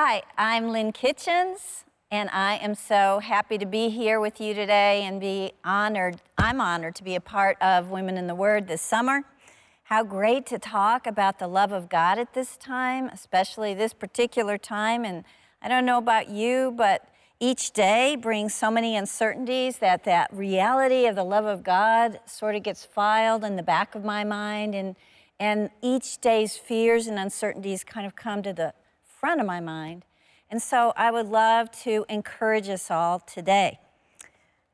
Hi, I'm Lynn Kitchens, and I am so happy to be here with you today and be honored. I'm honored to be a part of Women in the Word this summer. How great to talk about the love of God at this time, especially this particular time. And I don't know about you, but each day brings so many uncertainties that that reality of the love of God sort of gets filed in the back of my mind. And, and each day's fears and uncertainties kind of come to the front of my mind. And so I would love to encourage us all today.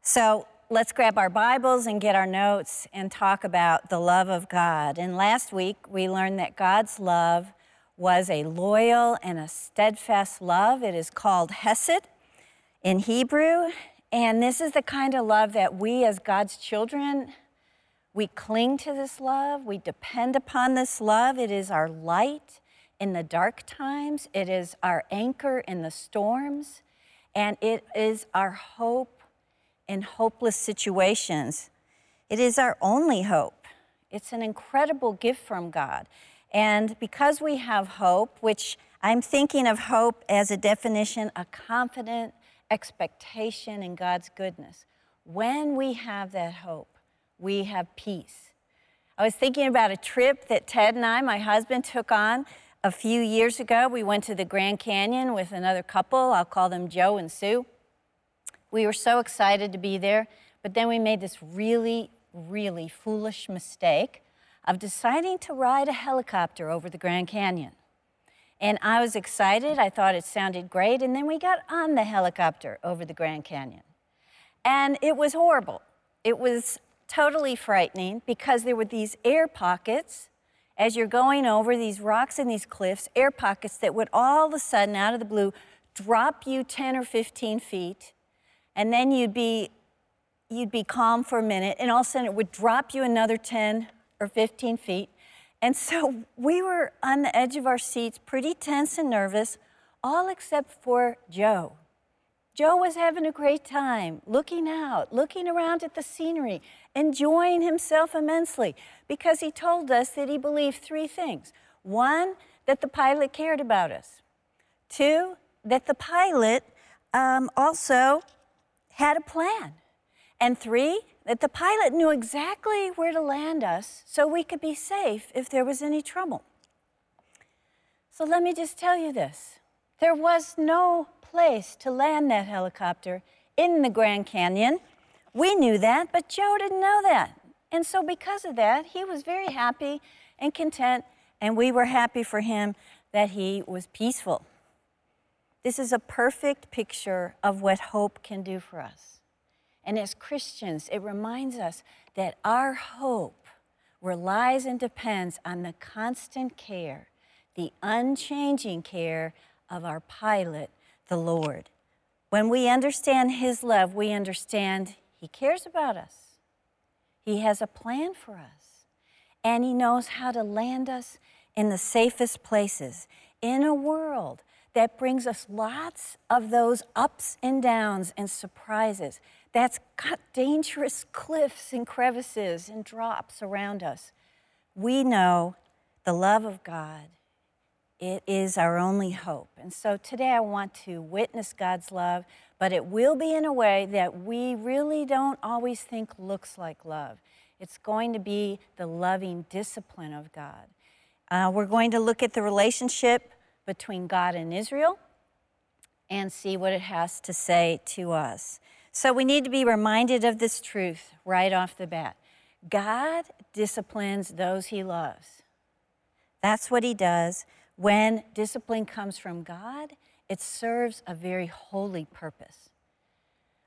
So let's grab our Bibles and get our notes and talk about the love of God. And last week we learned that God's love was a loyal and a steadfast love. It is called Hesed in Hebrew. And this is the kind of love that we, as God's children, we cling to this love. We depend upon this love. It is our light in the dark times, it is our anchor in the storms, and it is our hope in hopeless situations. It is our only hope. It's an incredible gift from God. And because we have hope, which I'm thinking of hope as a definition, a confident expectation in God's goodness. When we have that hope, we have peace. I was thinking about a trip that Ted and I, my husband, took on a few years ago, we went to the Grand Canyon with another couple. I'll call them Joe and Sue. We were so excited to be there, but then we made this really, really foolish mistake of deciding to ride a helicopter over the Grand Canyon. And I was excited. I thought it sounded great. And then we got on the helicopter over the Grand Canyon. And it was horrible. It was totally frightening because there were these air pockets as you're going over these rocks and these cliffs, air pockets that would all of a sudden, out of the blue, drop you 10 or 15 feet, and then you'd be you'd be calm for a minute, and all of a sudden it would drop you another 10 or 15 feet. And so we were on the edge of our seats, pretty tense and nervous, all except for Joe. Joe was having a great time, looking out, looking around at the scenery, enjoying himself immensely, because he told us that he believed three things. One, that the pilot cared about us. Two, that the pilot um, also had a plan. And three, that the pilot knew exactly where to land us so we could be safe if there was any trouble. So let me just tell you this there was no place to land that helicopter in the Grand Canyon. We knew that, but Joe didn't know that. And so, because of that, he was very happy and content, and we were happy for him that he was peaceful. This is a perfect picture of what hope can do for us. And as Christians, it reminds us that our hope relies and depends on the constant care, the unchanging care of our pilot, the Lord. When we understand His love, we understand He cares about us. He has a plan for us. And He knows how to land us in the safest places in a world that brings us lots of those ups and downs and surprises. That's got dangerous cliffs and crevices and drops around us. We know the love of God it is our only hope. And so today I want to witness God's love, but it will be in a way that we really don't always think looks like love. It's going to be the loving discipline of God. Uh, we're going to look at the relationship between God and Israel and see what it has to say to us. So we need to be reminded of this truth right off the bat. God disciplines those he loves. That's what he does. When discipline comes from God, it serves a very holy purpose.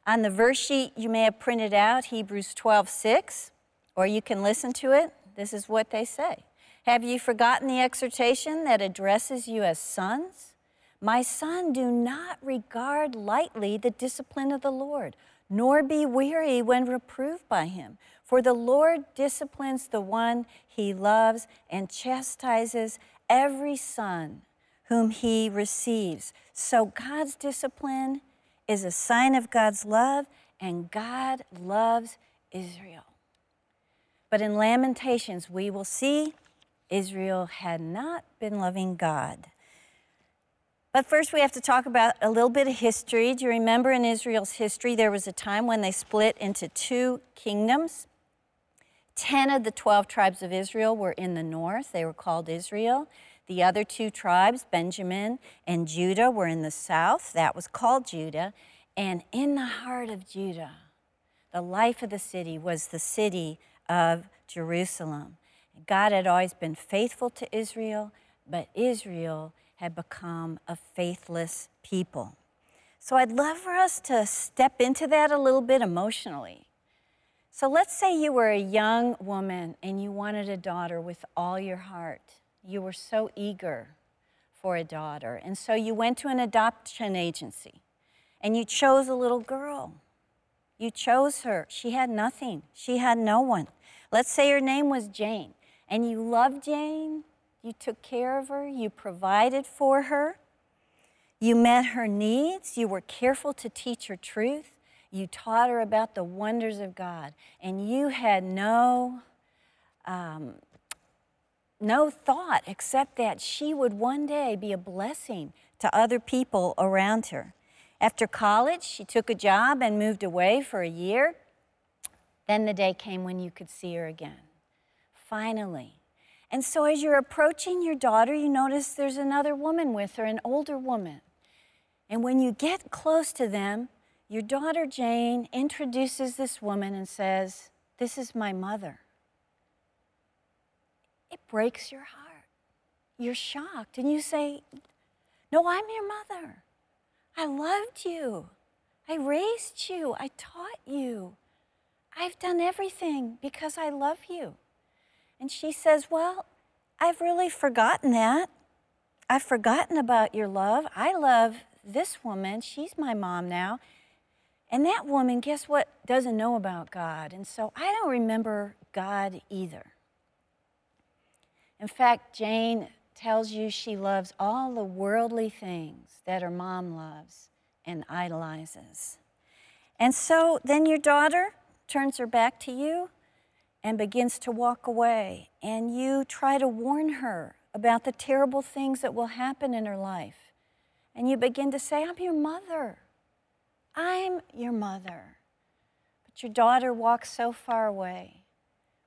On the verse sheet you may have printed out, Hebrews 12, 6, or you can listen to it. This is what they say. Have you forgotten the exhortation that addresses you as sons? My son, do not regard lightly the discipline of the Lord, nor be weary when reproved by him. For the Lord disciplines the one he loves and chastises every son whom he receives. So God's discipline is a sign of God's love, and God loves Israel. But in Lamentations, we will see Israel had not been loving God. But first, we have to talk about a little bit of history. Do you remember in Israel's history, there was a time when they split into two kingdoms? Ten of the 12 tribes of Israel were in the north, they were called Israel. The other two tribes, Benjamin and Judah, were in the south, that was called Judah. And in the heart of Judah, the life of the city was the city of Jerusalem. God had always been faithful to Israel, but Israel had become a faithless people. So I'd love for us to step into that a little bit emotionally. So let's say you were a young woman and you wanted a daughter with all your heart. You were so eager for a daughter. And so you went to an adoption agency and you chose a little girl. You chose her. She had nothing, she had no one. Let's say her name was Jane and you loved Jane you took care of her, you provided for her, you met her needs, you were careful to teach her truth, you taught her about the wonders of God, and you had no. Um, no thought except that she would one day be a blessing to other people around her. After college, she took a job and moved away for a year. Then the day came when you could see her again. Finally, and so as you're approaching your daughter, you notice there's another woman with her, an older woman. And when you get close to them, your daughter Jane introduces this woman and says, This is my mother. It breaks your heart. You're shocked and you say, No, I'm your mother. I loved you. I raised you. I taught you. I've done everything because I love you. And she says, Well, I've really forgotten that. I've forgotten about your love. I love this woman. She's my mom now. And that woman, guess what, doesn't know about God. And so I don't remember God either. In fact, Jane tells you she loves all the worldly things that her mom loves and idolizes. And so then your daughter turns her back to you and begins to walk away, and you try to warn her about the terrible things that will happen in her life, and you begin to say, I'm your mother. I'm your mother. But your daughter walks so far away.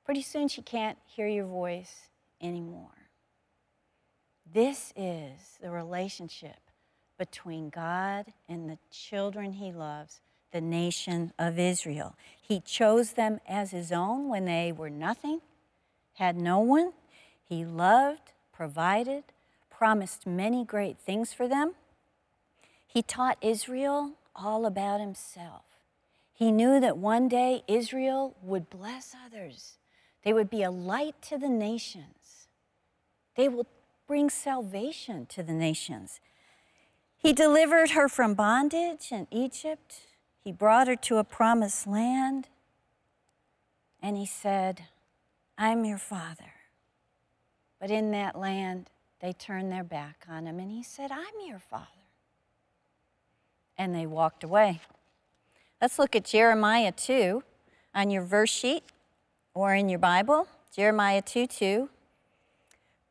Pretty soon she can't hear your voice anymore. This is the relationship between God and the children he loves the nation of Israel. He chose them as his own when they were nothing, had no one. He loved, provided, promised many great things for them. He taught Israel all about himself. He knew that one day Israel would bless others. They would be a light to the nations. They will bring salvation to the nations. He delivered her from bondage in Egypt he brought her to a promised land and he said, I'm your father. But in that land, they turned their back on him and he said, I'm your father. And they walked away. Let's look at Jeremiah 2 on your verse sheet or in your Bible. Jeremiah 2 2.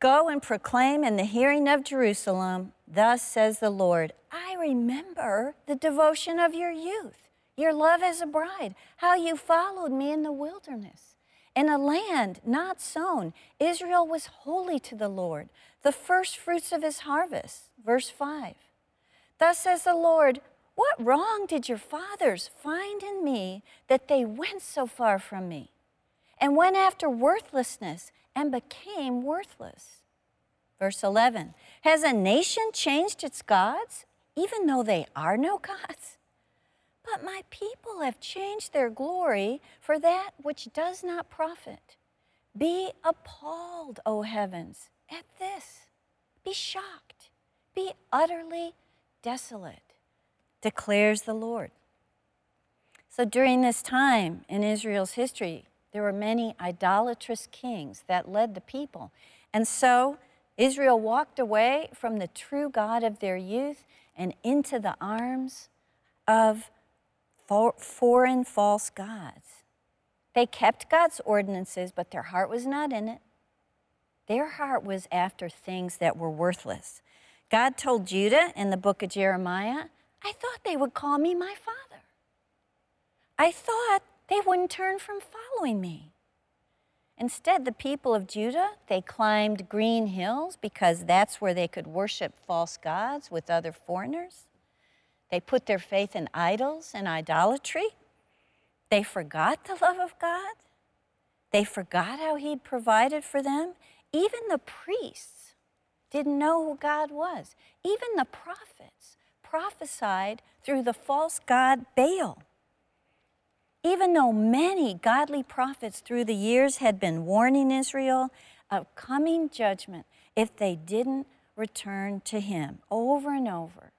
Go and proclaim in the hearing of Jerusalem, thus says the Lord, I remember the devotion of your youth, your love as a bride, how you followed me in the wilderness. In a land not sown, Israel was holy to the Lord, the first fruits of his harvest. Verse 5. Thus says the Lord, What wrong did your fathers find in me that they went so far from me and went after worthlessness and became worthless? Verse 11 Has a nation changed its gods, even though they are no gods? But my people have changed their glory for that which does not profit. Be appalled, O heavens, at this. Be shocked. Be utterly desolate, declares the Lord. So during this time in Israel's history, there were many idolatrous kings that led the people. And so Israel walked away from the true God of their youth and into the arms of foreign false gods. They kept God's ordinances, but their heart was not in it. Their heart was after things that were worthless. God told Judah in the book of Jeremiah, I thought they would call me my father. I thought they wouldn't turn from following me. Instead, the people of Judah, they climbed green hills because that's where they could worship false gods with other foreigners. They put their faith in idols and idolatry. They forgot the love of God. They forgot how He'd provided for them. Even the priests didn't know who God was. Even the prophets prophesied through the false god Baal. Even though many godly prophets through the years had been warning Israel of coming judgment if they didn't return to Him over and over,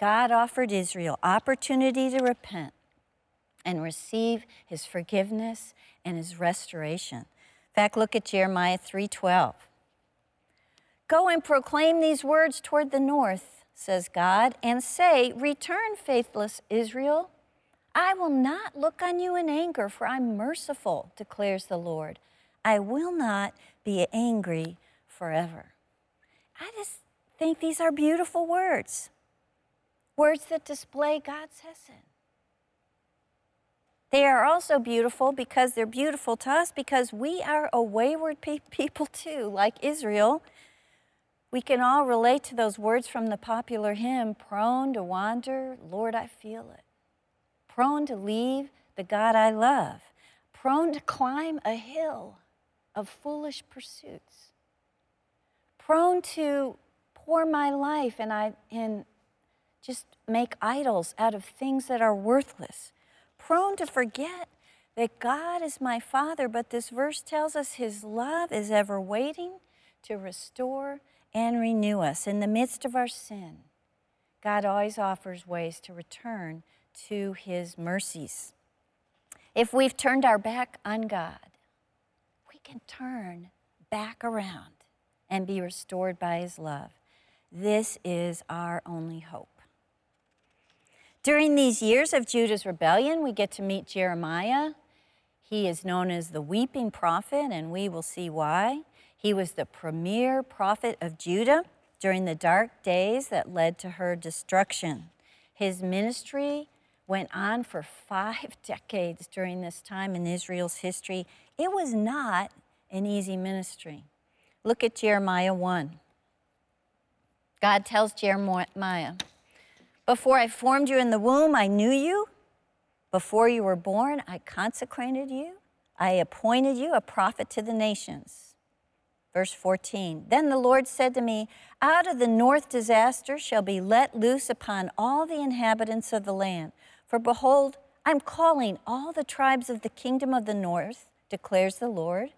God offered Israel opportunity to repent and receive His forgiveness and His restoration. In fact, look at Jeremiah 3:12. Go and proclaim these words toward the north, says God, and say, Return, faithless Israel. I will not look on you in anger, for I'm merciful, declares the Lord. I will not be angry forever. I just think these are beautiful words, words that display God's essence. They are also beautiful because they're beautiful to us because we are a wayward pe- people too, like Israel. We can all relate to those words from the popular hymn, prone to wander, Lord, I feel it prone to leave the God I love, prone to climb a hill of foolish pursuits, prone to pour my life and I and just make idols out of things that are worthless, prone to forget that God is my Father, but this verse tells us His love is ever waiting to restore and renew us in the midst of our sin. God always offers ways to return to his mercies. If we've turned our back on God, we can turn back around and be restored by his love. This is our only hope. During these years of Judah's rebellion, we get to meet Jeremiah. He is known as the weeping prophet, and we will see why. He was the premier prophet of Judah during the dark days that led to her destruction. His ministry went on for five decades during this time in Israel's history. It was not an easy ministry. Look at Jeremiah 1. God tells Jeremiah, Before I formed you in the womb, I knew you. Before you were born, I consecrated you. I appointed you a prophet to the nations. Verse 14 Then the Lord said to me, Out of the north disaster shall be let loose upon all the inhabitants of the land. For behold, I'm calling all the tribes of the kingdom of the north, declares the Lord,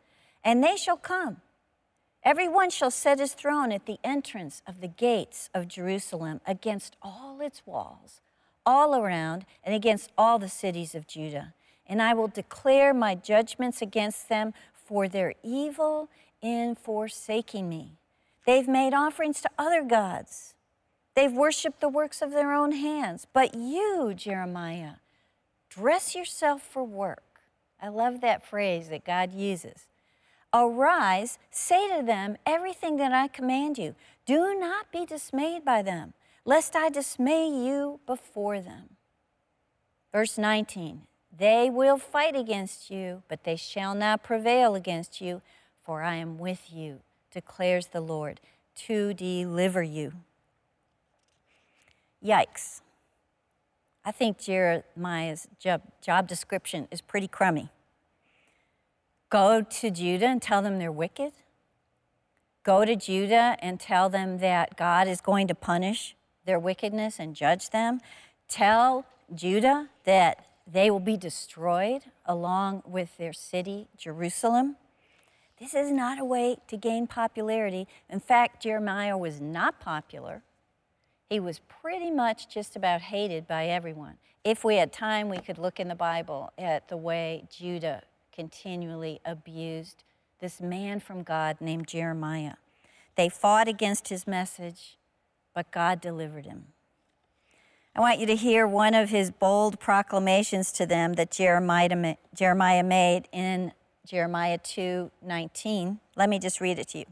and they shall come. Every one shall set his throne at the entrance of the gates of Jerusalem against all its walls, all around, and against all the cities of Judah. And I will declare my judgments against them for their evil in forsaking me. They've made offerings to other gods. They've worshiped the works of their own hands. But you, Jeremiah, dress yourself for work. I love that phrase that God uses. Arise, say to them everything that I command you. Do not be dismayed by them, lest I dismay you before them. Verse 19 They will fight against you, but they shall not prevail against you for I am with you, declares the Lord, to deliver you. Yikes. I think Jeremiah's job, job description is pretty crummy. Go to Judah and tell them they're wicked. Go to Judah and tell them that God is going to punish their wickedness and judge them. Tell Judah that they will be destroyed along with their city, Jerusalem. This is not a way to gain popularity. In fact, Jeremiah was not popular. He was pretty much just about hated by everyone. If we had time, we could look in the Bible at the way Judah continually abused this man from God named Jeremiah. They fought against his message, but God delivered him. I want you to hear one of his bold proclamations to them that Jeremiah, made in Jeremiah 2 19. Let me just read it to you.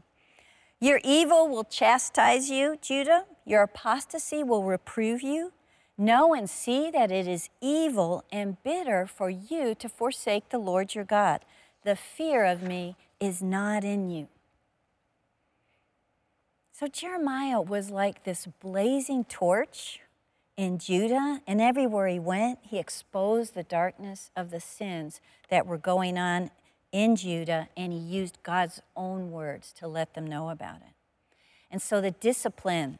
Your evil will chastise you, Judah. your apostasy will reprove you. Know and see that it is evil and bitter for you to forsake the Lord your God. The fear of me is not in you. So Jeremiah was like this blazing torch in Judah, and everywhere he went, he exposed the darkness of the sins that were going on in Judah, and he used God's own words to let them know about it. And so the discipline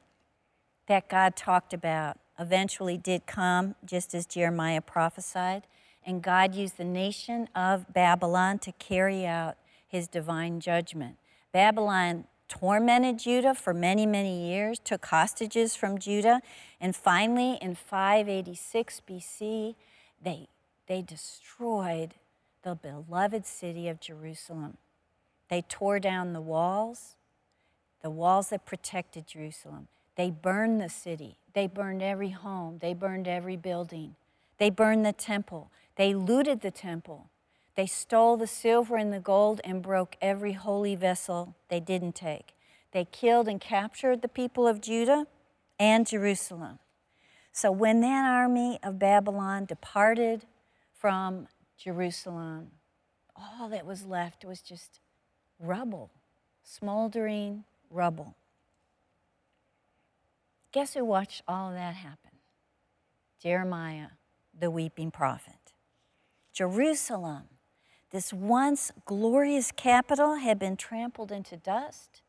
that God talked about eventually did come, just as Jeremiah prophesied, and God used the nation of Babylon to carry out his divine judgment. Babylon tormented Judah for many, many years, took hostages from Judah, and finally in 586 BC, they, they destroyed the beloved city of Jerusalem. They tore down the walls, the walls that protected Jerusalem. They burned the city. They burned every home. They burned every building. They burned the temple. They looted the temple. They stole the silver and the gold and broke every holy vessel they didn't take. They killed and captured the people of Judah and Jerusalem. So when that army of Babylon departed from Jerusalem, all that was left was just rubble, smoldering rubble. Guess who watched all of that happen? Jeremiah, the weeping prophet. Jerusalem this once glorious capital had been trampled into dust.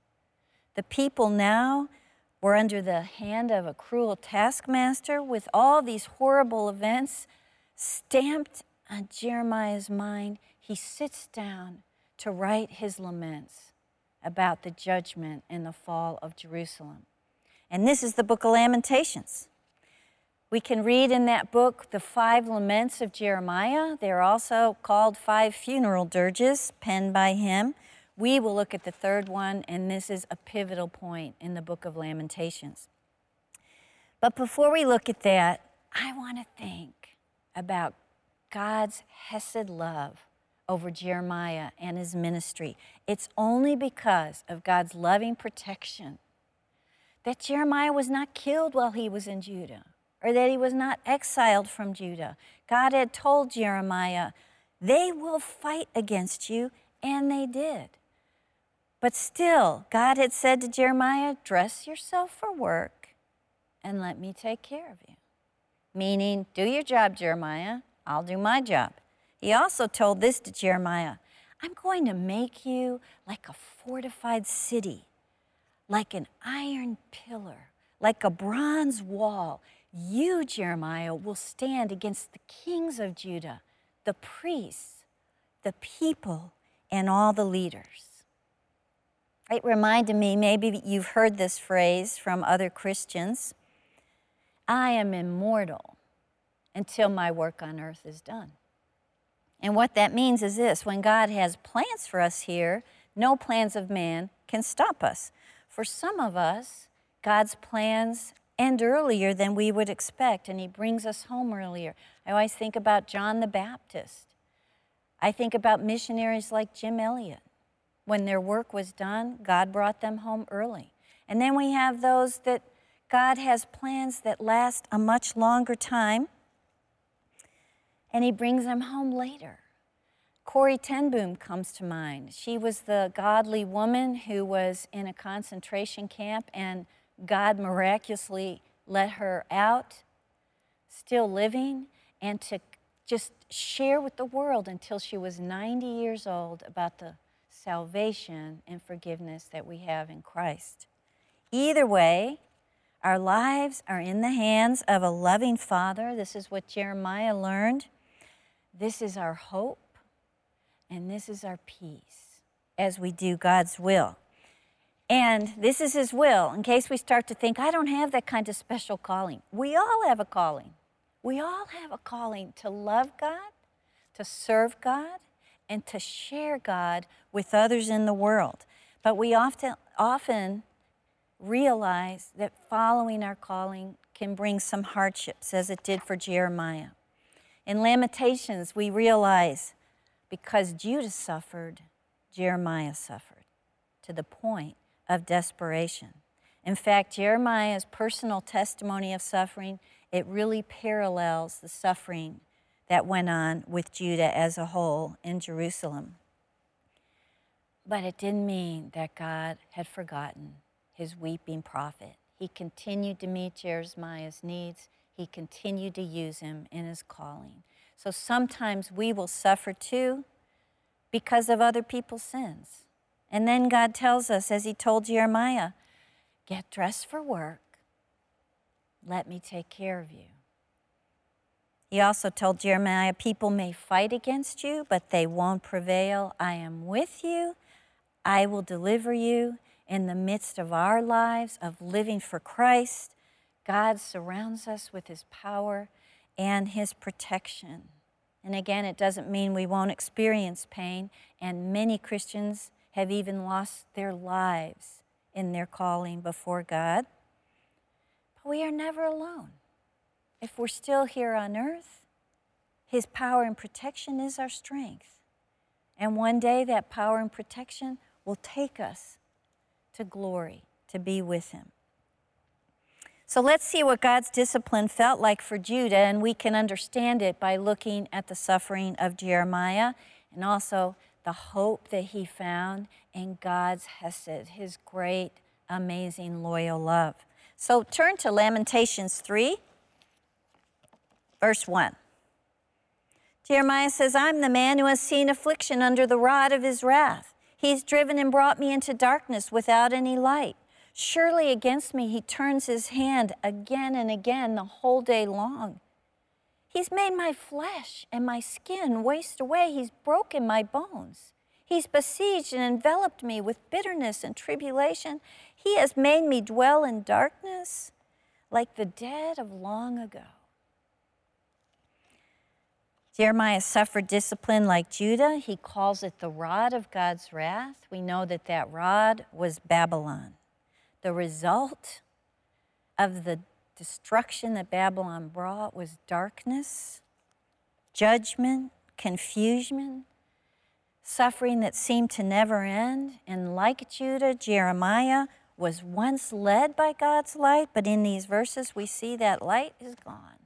The people now were under the hand of a cruel taskmaster with all these horrible events stamped on Jeremiah's mind. He sits down to write his laments about the judgment and the fall of Jerusalem. And this is the book of Lamentations. We can read in that book the five laments of Jeremiah. They're also called five funeral dirges penned by him. We will look at the third one, and this is a pivotal point in the book of Lamentations. But before we look at that, I want to think about God's Hesed love over Jeremiah and his ministry. It's only because of God's loving protection that Jeremiah was not killed while he was in Judah or that he was not exiled from Judah. God had told Jeremiah, they will fight against you, and they did. But still, God had said to Jeremiah, dress yourself for work and let me take care of you. Meaning, do your job, Jeremiah, I'll do my job. He also told this to Jeremiah I'm going to make you like a fortified city, like an iron pillar, like a bronze wall. You, Jeremiah, will stand against the kings of Judah, the priests, the people, and all the leaders. It reminded me, maybe you've heard this phrase from other Christians I am immortal until my work on earth is done. And what that means is this when God has plans for us here, no plans of man can stop us. For some of us, God's plans end earlier than we would expect, and he brings us home earlier. I always think about John the Baptist. I think about missionaries like Jim Elliot. When their work was done, God brought them home early. And then we have those that God has plans that last a much longer time, and he brings them home later. Corrie ten Boom comes to mind. She was the godly woman who was in a concentration camp and God miraculously let her out, still living, and to just share with the world until she was 90 years old about the salvation and forgiveness that we have in Christ. Either way, our lives are in the hands of a loving Father. This is what Jeremiah learned. This is our hope, and this is our peace as we do God's will. And this is His will, in case we start to think, I don't have that kind of special calling. We all have a calling. We all have a calling to love God, to serve God, and to share God with others in the world. But we often, often realize that following our calling can bring some hardships, as it did for Jeremiah. In Lamentations, we realize because Judah suffered, Jeremiah suffered to the point of desperation. In fact, Jeremiah's personal testimony of suffering, it really parallels the suffering that went on with Judah as a whole in Jerusalem. But it didn't mean that God had forgotten his weeping prophet. He continued to meet Jeremiah's needs. He continued to use him in his calling. So sometimes we will suffer too because of other people's sins. And then God tells us, as he told Jeremiah, get dressed for work. Let me take care of you. He also told Jeremiah, People may fight against you, but they won't prevail. I am with you. I will deliver you in the midst of our lives of living for Christ. God surrounds us with his power and his protection. And again, it doesn't mean we won't experience pain, and many Christians have even lost their lives in their calling before God. But we are never alone. If we're still here on earth, his power and protection is our strength. And one day that power and protection will take us to glory to be with him. So let's see what God's discipline felt like for Judah, and we can understand it by looking at the suffering of Jeremiah and also the hope that he found in God's Hesed, his great, amazing, loyal love. So turn to Lamentations 3, verse 1. Jeremiah says, I'm the man who has seen affliction under the rod of his wrath. He's driven and brought me into darkness without any light. Surely against me he turns his hand again and again the whole day long. He's made my flesh and my skin waste away. He's broken my bones. He's besieged and enveloped me with bitterness and tribulation. He has made me dwell in darkness like the dead of long ago. Jeremiah suffered discipline like Judah. He calls it the rod of God's wrath. We know that that rod was Babylon. The result of the destruction that Babylon brought was darkness, judgment, confusion, suffering that seemed to never end. And like Judah, Jeremiah was once led by God's light, but in these verses we see that light is gone.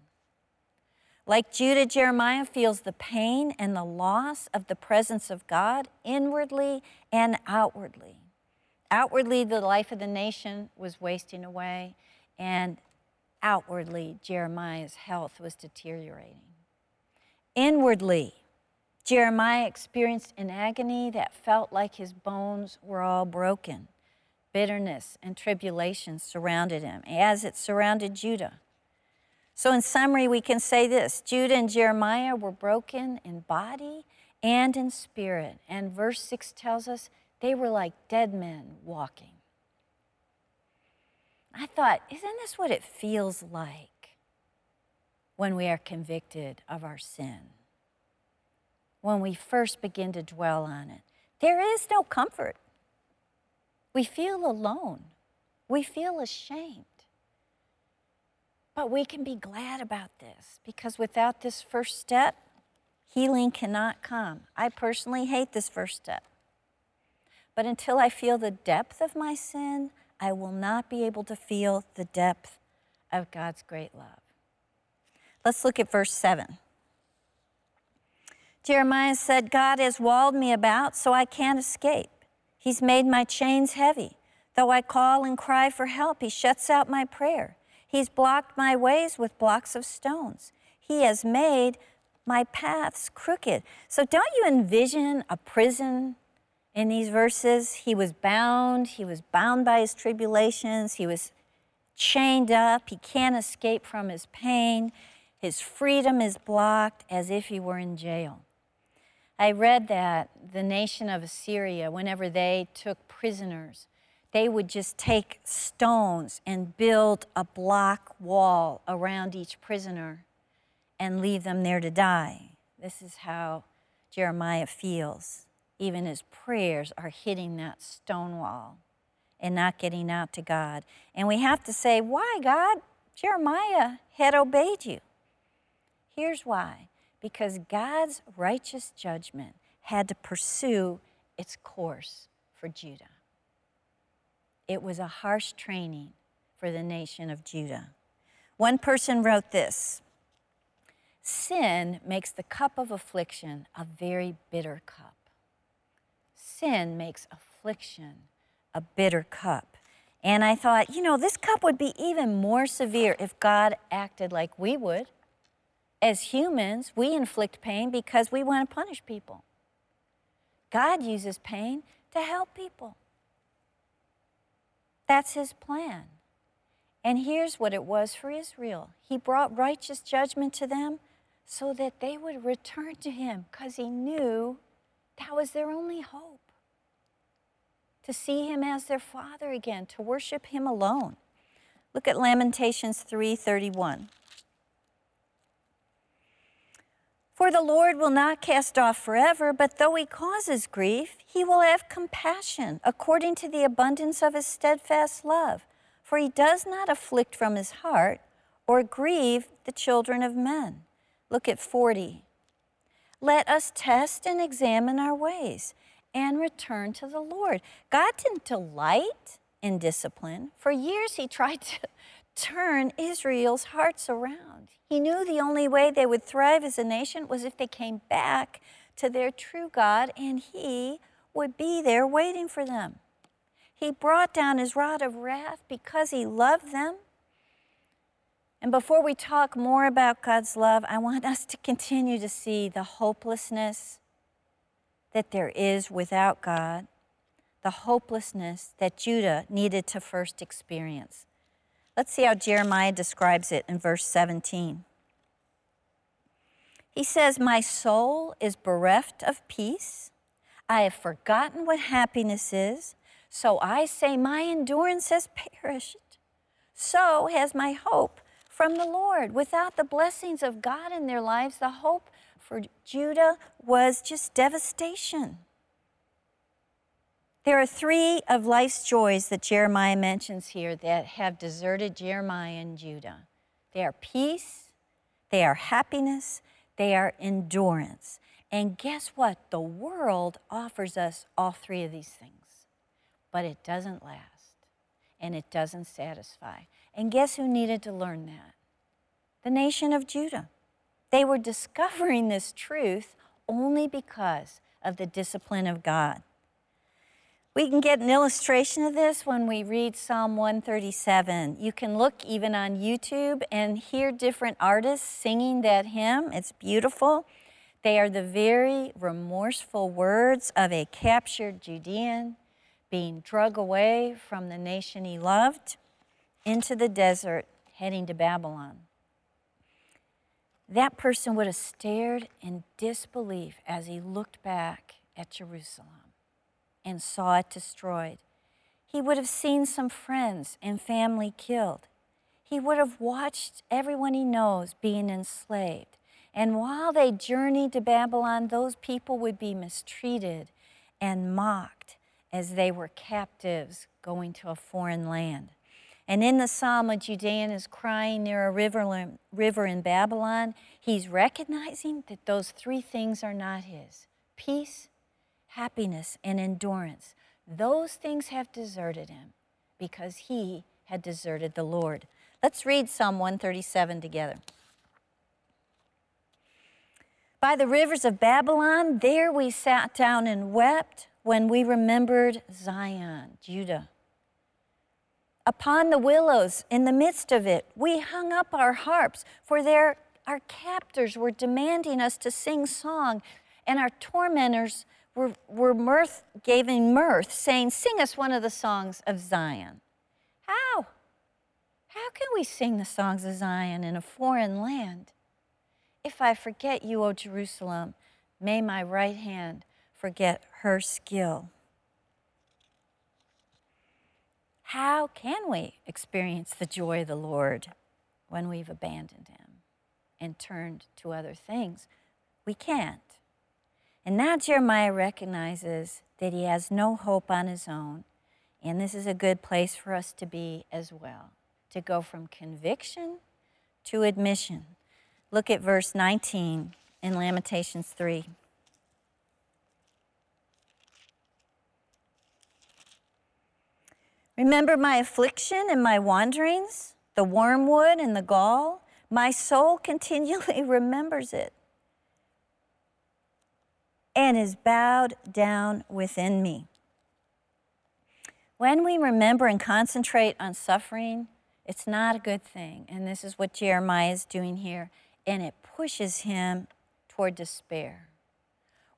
Like Judah, Jeremiah feels the pain and the loss of the presence of God inwardly and outwardly. Outwardly, the life of the nation was wasting away, and outwardly, Jeremiah's health was deteriorating. Inwardly, Jeremiah experienced an agony that felt like his bones were all broken. Bitterness and tribulation surrounded him, as it surrounded Judah. So, in summary, we can say this Judah and Jeremiah were broken in body and in spirit. And verse 6 tells us they were like dead men walking. I thought, isn't this what it feels like when we are convicted of our sin? When we first begin to dwell on it, there is no comfort. We feel alone, we feel ashamed. But we can be glad about this because without this first step, healing cannot come. I personally hate this first step. But until I feel the depth of my sin, I will not be able to feel the depth of God's great love. Let's look at verse 7. Jeremiah said, God has walled me about so I can't escape. He's made my chains heavy. Though I call and cry for help, he shuts out my prayer. He's blocked my ways with blocks of stones. He has made my paths crooked. So, don't you envision a prison in these verses? He was bound, he was bound by his tribulations, he was chained up, he can't escape from his pain. His freedom is blocked as if he were in jail. I read that the nation of Assyria, whenever they took prisoners, they would just take stones and build a block wall around each prisoner and leave them there to die. This is how Jeremiah feels. Even his prayers are hitting that stone wall and not getting out to God. And we have to say, Why, God? Jeremiah had obeyed you. Here's why because God's righteous judgment had to pursue its course for Judah. it was a harsh training for the nation of Judah. One person wrote this Sin makes the cup of affliction a very bitter cup. Sin makes affliction a bitter cup. And I thought, you know, this cup would be even more severe if God acted like we would. As humans, we inflict pain because we want to punish people. God uses pain to help people. That's his plan. And here's what it was for Israel He brought righteous judgment to them so that they would return to him because he knew that was their only hope to see him as their father again, to worship him alone. Look at Lamentations 3:31. For the Lord will not cast off forever, but though he causes grief, he will have compassion according to the abundance of his steadfast love. For he does not afflict from his heart or grieve the children of men. Look at 40. Let us test and examine our ways and return to the Lord. God didn't delight in discipline. For years, he tried to turn Israel's hearts around. He knew the only way they would thrive as a nation was if they came back to their true God, and He would be there waiting for them. He brought down His rod of wrath because He loved them. And before we talk more about God's love, I want us to continue to see the hopelessness that there is without God, the hopelessness that Judah needed to first experience. Let's see how Jeremiah describes it in verse 17. He says, My soul is bereft of peace. I have forgotten what happiness is. So I say, My endurance has perished. So has my hope from the Lord. Without the blessings of God in their lives, the hope for Judah was just devastation. There are three of life's joys that Jeremiah mentions here that have deserted Jeremiah and Judah. They are peace, they are happiness, they are endurance. And guess what? The world offers us all three of these things, but it doesn't last and it doesn't satisfy. And guess who needed to learn that? The nation of Judah. They were discovering this truth only because of the discipline of God. We can get an illustration of this when we read Psalm 137. You can look even on YouTube and hear different artists singing that hymn. It's beautiful. They are the very remorseful words of a captured Judean being drug away from the nation he loved into the desert, heading to Babylon. That person would have stared in disbelief as he looked back at Jerusalem and saw it destroyed. He would have seen some friends and family killed. He would have watched everyone he knows being enslaved. And while they journeyed to Babylon, those people would be mistreated and mocked as they were captives going to a foreign land. And in the psalm, a Judean is crying near a river, river in Babylon. He's recognizing that those three things are not his peace, happiness, and endurance. Those things have deserted him because he had deserted the Lord. Let's read Psalm 137 together. By the rivers of Babylon, there we sat down and wept when we remembered Zion, Judah. Upon the willows, in the midst of it, we hung up our harps, for there our captors were demanding us to sing song, and our tormentors were, were mirth, giving mirth, saying, Sing us one of the songs of Zion. How? How can we sing the songs of Zion in a foreign land? If I forget you, O Jerusalem, may my right hand forget her skill. How can we experience the joy of the Lord when we've abandoned Him and turned to other things? We can't. And now Jeremiah recognizes that he has no hope on his own. And this is a good place for us to be as well, to go from conviction to admission. Look at verse 19 in Lamentations 3. Remember my affliction and my wanderings, the wormwood and the gall? My soul continually remembers it and is bowed down within me. When we remember and concentrate on suffering, it's not a good thing. And this is what Jeremiah is doing here. And it pushes him toward despair.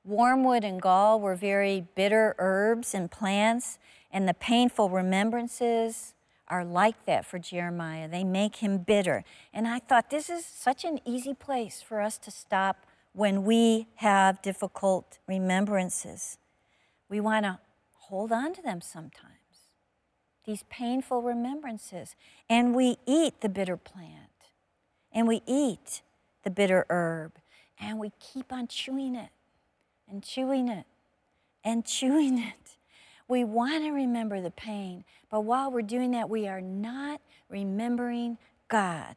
Wormwood and gall were very bitter herbs and plants, and the painful remembrances are like that for Jeremiah. They make him bitter. And I thought this is such an easy place for us to stop when we have difficult remembrances. We want to hold on to them sometimes, these painful remembrances. And we eat the bitter plant, and we eat the bitter herb, and we keep on chewing it and chewing it and chewing it. We want to remember the pain, but while we're doing that, we are not remembering God.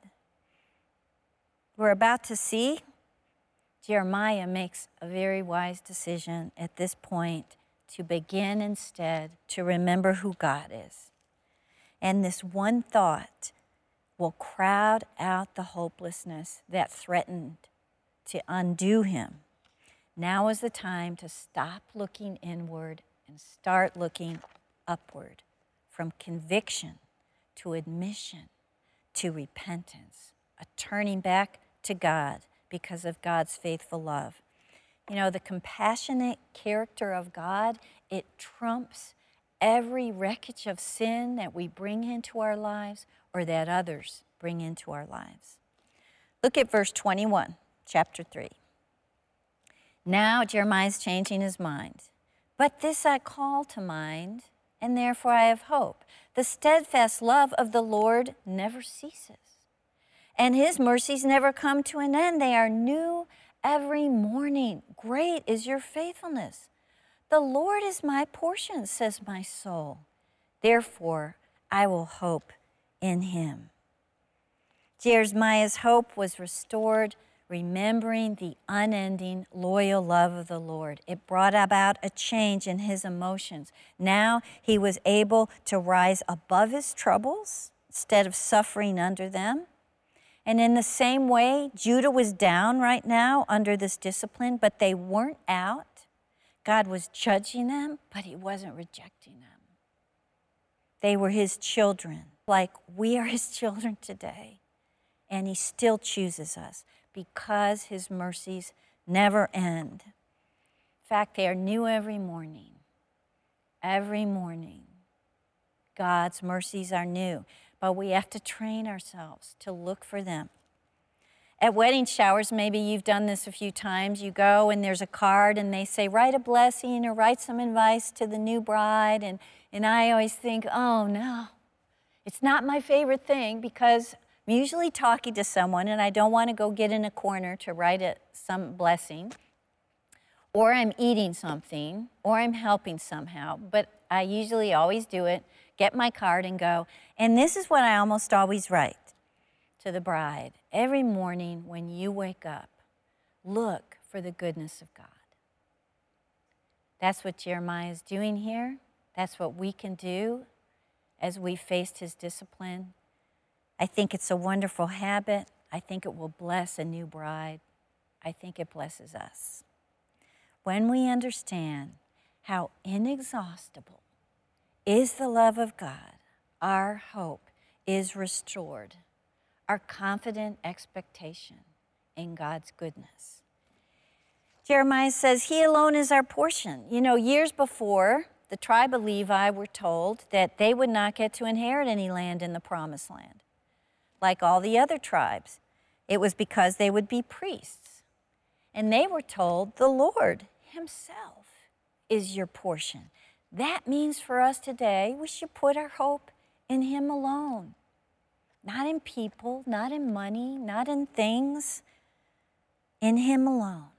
We're about to see Jeremiah makes a very wise decision at this point to begin instead to remember who God is. And this one thought will crowd out the hopelessness that threatened to undo him. Now is the time to stop looking inward and start looking upward from conviction to admission to repentance, a turning back to God because of God's faithful love. You know, the compassionate character of God, it trumps every wreckage of sin that we bring into our lives or that others bring into our lives. Look at verse 21, chapter 3. Now Jeremiah is changing his mind. But this I call to mind, and therefore I have hope. The steadfast love of the Lord never ceases, and his mercies never come to an end. They are new every morning. Great is your faithfulness. The Lord is my portion, says my soul. Therefore, I will hope in him. Jeremiah's hope was restored remembering the unending, loyal love of the Lord. It brought about a change in his emotions. Now he was able to rise above his troubles instead of suffering under them. And in the same way, Judah was down right now under this discipline, but they weren't out. God was judging them, but he wasn't rejecting them. They were his children, like we are his children today. And he still chooses us because his mercies never end. In fact, they are new every morning. Every morning. God's mercies are new, but we have to train ourselves to look for them. At wedding showers, maybe you've done this a few times. You go and there's a card and they say, write a blessing or write some advice to the new bride. And, and I always think, oh no, it's not my favorite thing because I'm usually talking to someone and I don't want to go get in a corner to write it some blessing, or I'm eating something, or I'm helping somehow, but I usually always do it, get my card and go. And this is what I almost always write to the bride every morning when you wake up, look for the goodness of God. That's what Jeremiah is doing here. That's what we can do as we faced his discipline I think it's a wonderful habit. I think it will bless a new bride. I think it blesses us. When we understand how inexhaustible is the love of God, our hope is restored, our confident expectation in God's goodness. Jeremiah says, He alone is our portion. You know, years before, the tribe of Levi were told that they would not get to inherit any land in the promised land like all the other tribes. It was because they would be priests. And they were told, the Lord Himself is your portion. That means for us today, we should put our hope in Him alone. Not in people, not in money, not in things, in Him alone.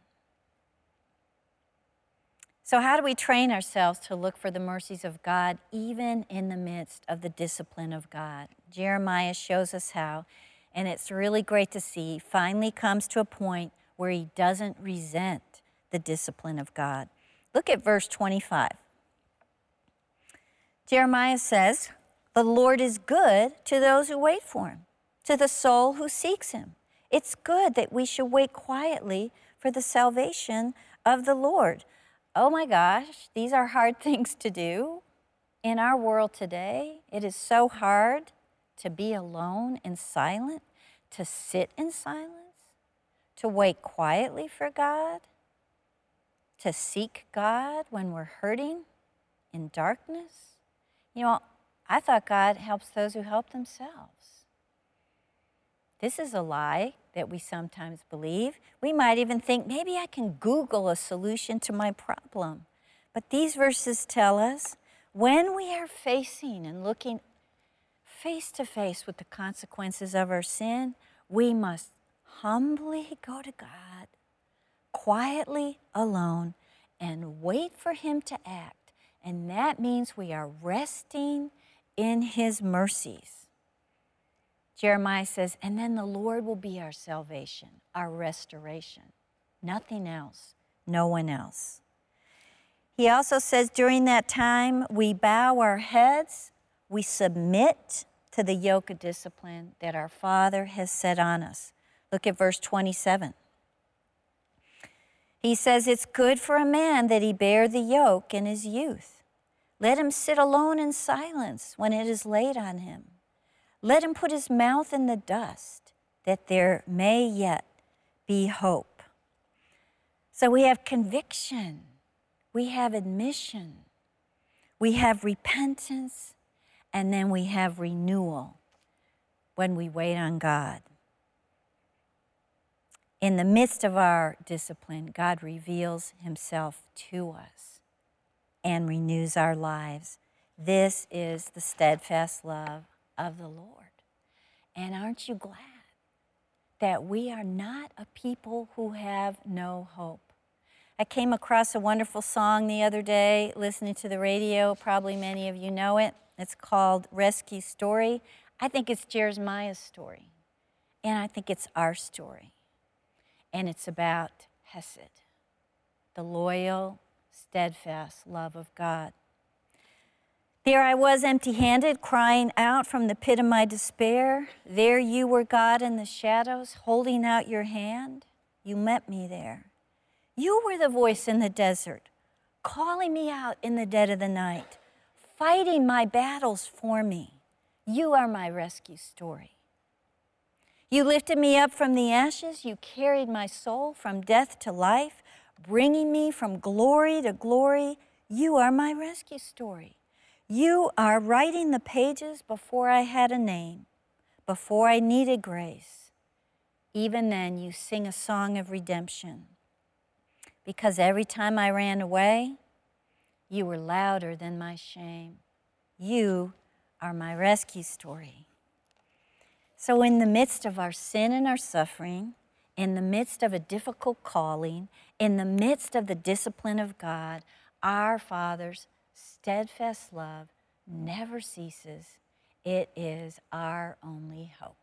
So, how do we train ourselves to look for the mercies of God even in the midst of the discipline of God? Jeremiah shows us how, and it's really great to see. He finally comes to a point where he doesn't resent the discipline of God. Look at verse 25. Jeremiah says, The Lord is good to those who wait for him, to the soul who seeks him. It's good that we should wait quietly for the salvation of the Lord. Oh my gosh, these are hard things to do in our world today. It is so hard to be alone and silent, to sit in silence, to wait quietly for God, to seek God when we're hurting in darkness. You know, I thought God helps those who help themselves. This is a lie that we sometimes believe. We might even think maybe I can Google a solution to my problem. But these verses tell us when we are facing and looking face to face with the consequences of our sin, we must humbly go to God, quietly alone, and wait for Him to act. And that means we are resting in His mercies. Jeremiah says, and then the Lord will be our salvation, our restoration. Nothing else, no one else. He also says, during that time, we bow our heads, we submit to the yoke of discipline that our Father has set on us. Look at verse 27. He says, It's good for a man that he bear the yoke in his youth. Let him sit alone in silence when it is laid on him. Let him put his mouth in the dust, that there may yet be hope. So we have conviction, we have admission, we have repentance, and then we have renewal when we wait on God. In the midst of our discipline, God reveals himself to us and renews our lives. This is the steadfast love of the Lord. And aren't you glad that we are not a people who have no hope? I came across a wonderful song the other day listening to the radio. Probably many of you know it. It's called Rescue Story. I think it's Jeremiah's story. And I think it's our story. And it's about Hesed, the loyal, steadfast love of God. There I was empty handed, crying out from the pit of my despair. There you were, God, in the shadows, holding out your hand. You met me there. You were the voice in the desert, calling me out in the dead of the night, fighting my battles for me. You are my rescue story. You lifted me up from the ashes. You carried my soul from death to life, bringing me from glory to glory. You are my rescue story. You are writing the pages before I had a name, before I needed grace. Even then, you sing a song of redemption. Because every time I ran away, you were louder than my shame. You are my rescue story. So, in the midst of our sin and our suffering, in the midst of a difficult calling, in the midst of the discipline of God, our Father's steadfast love never ceases. It is our only hope.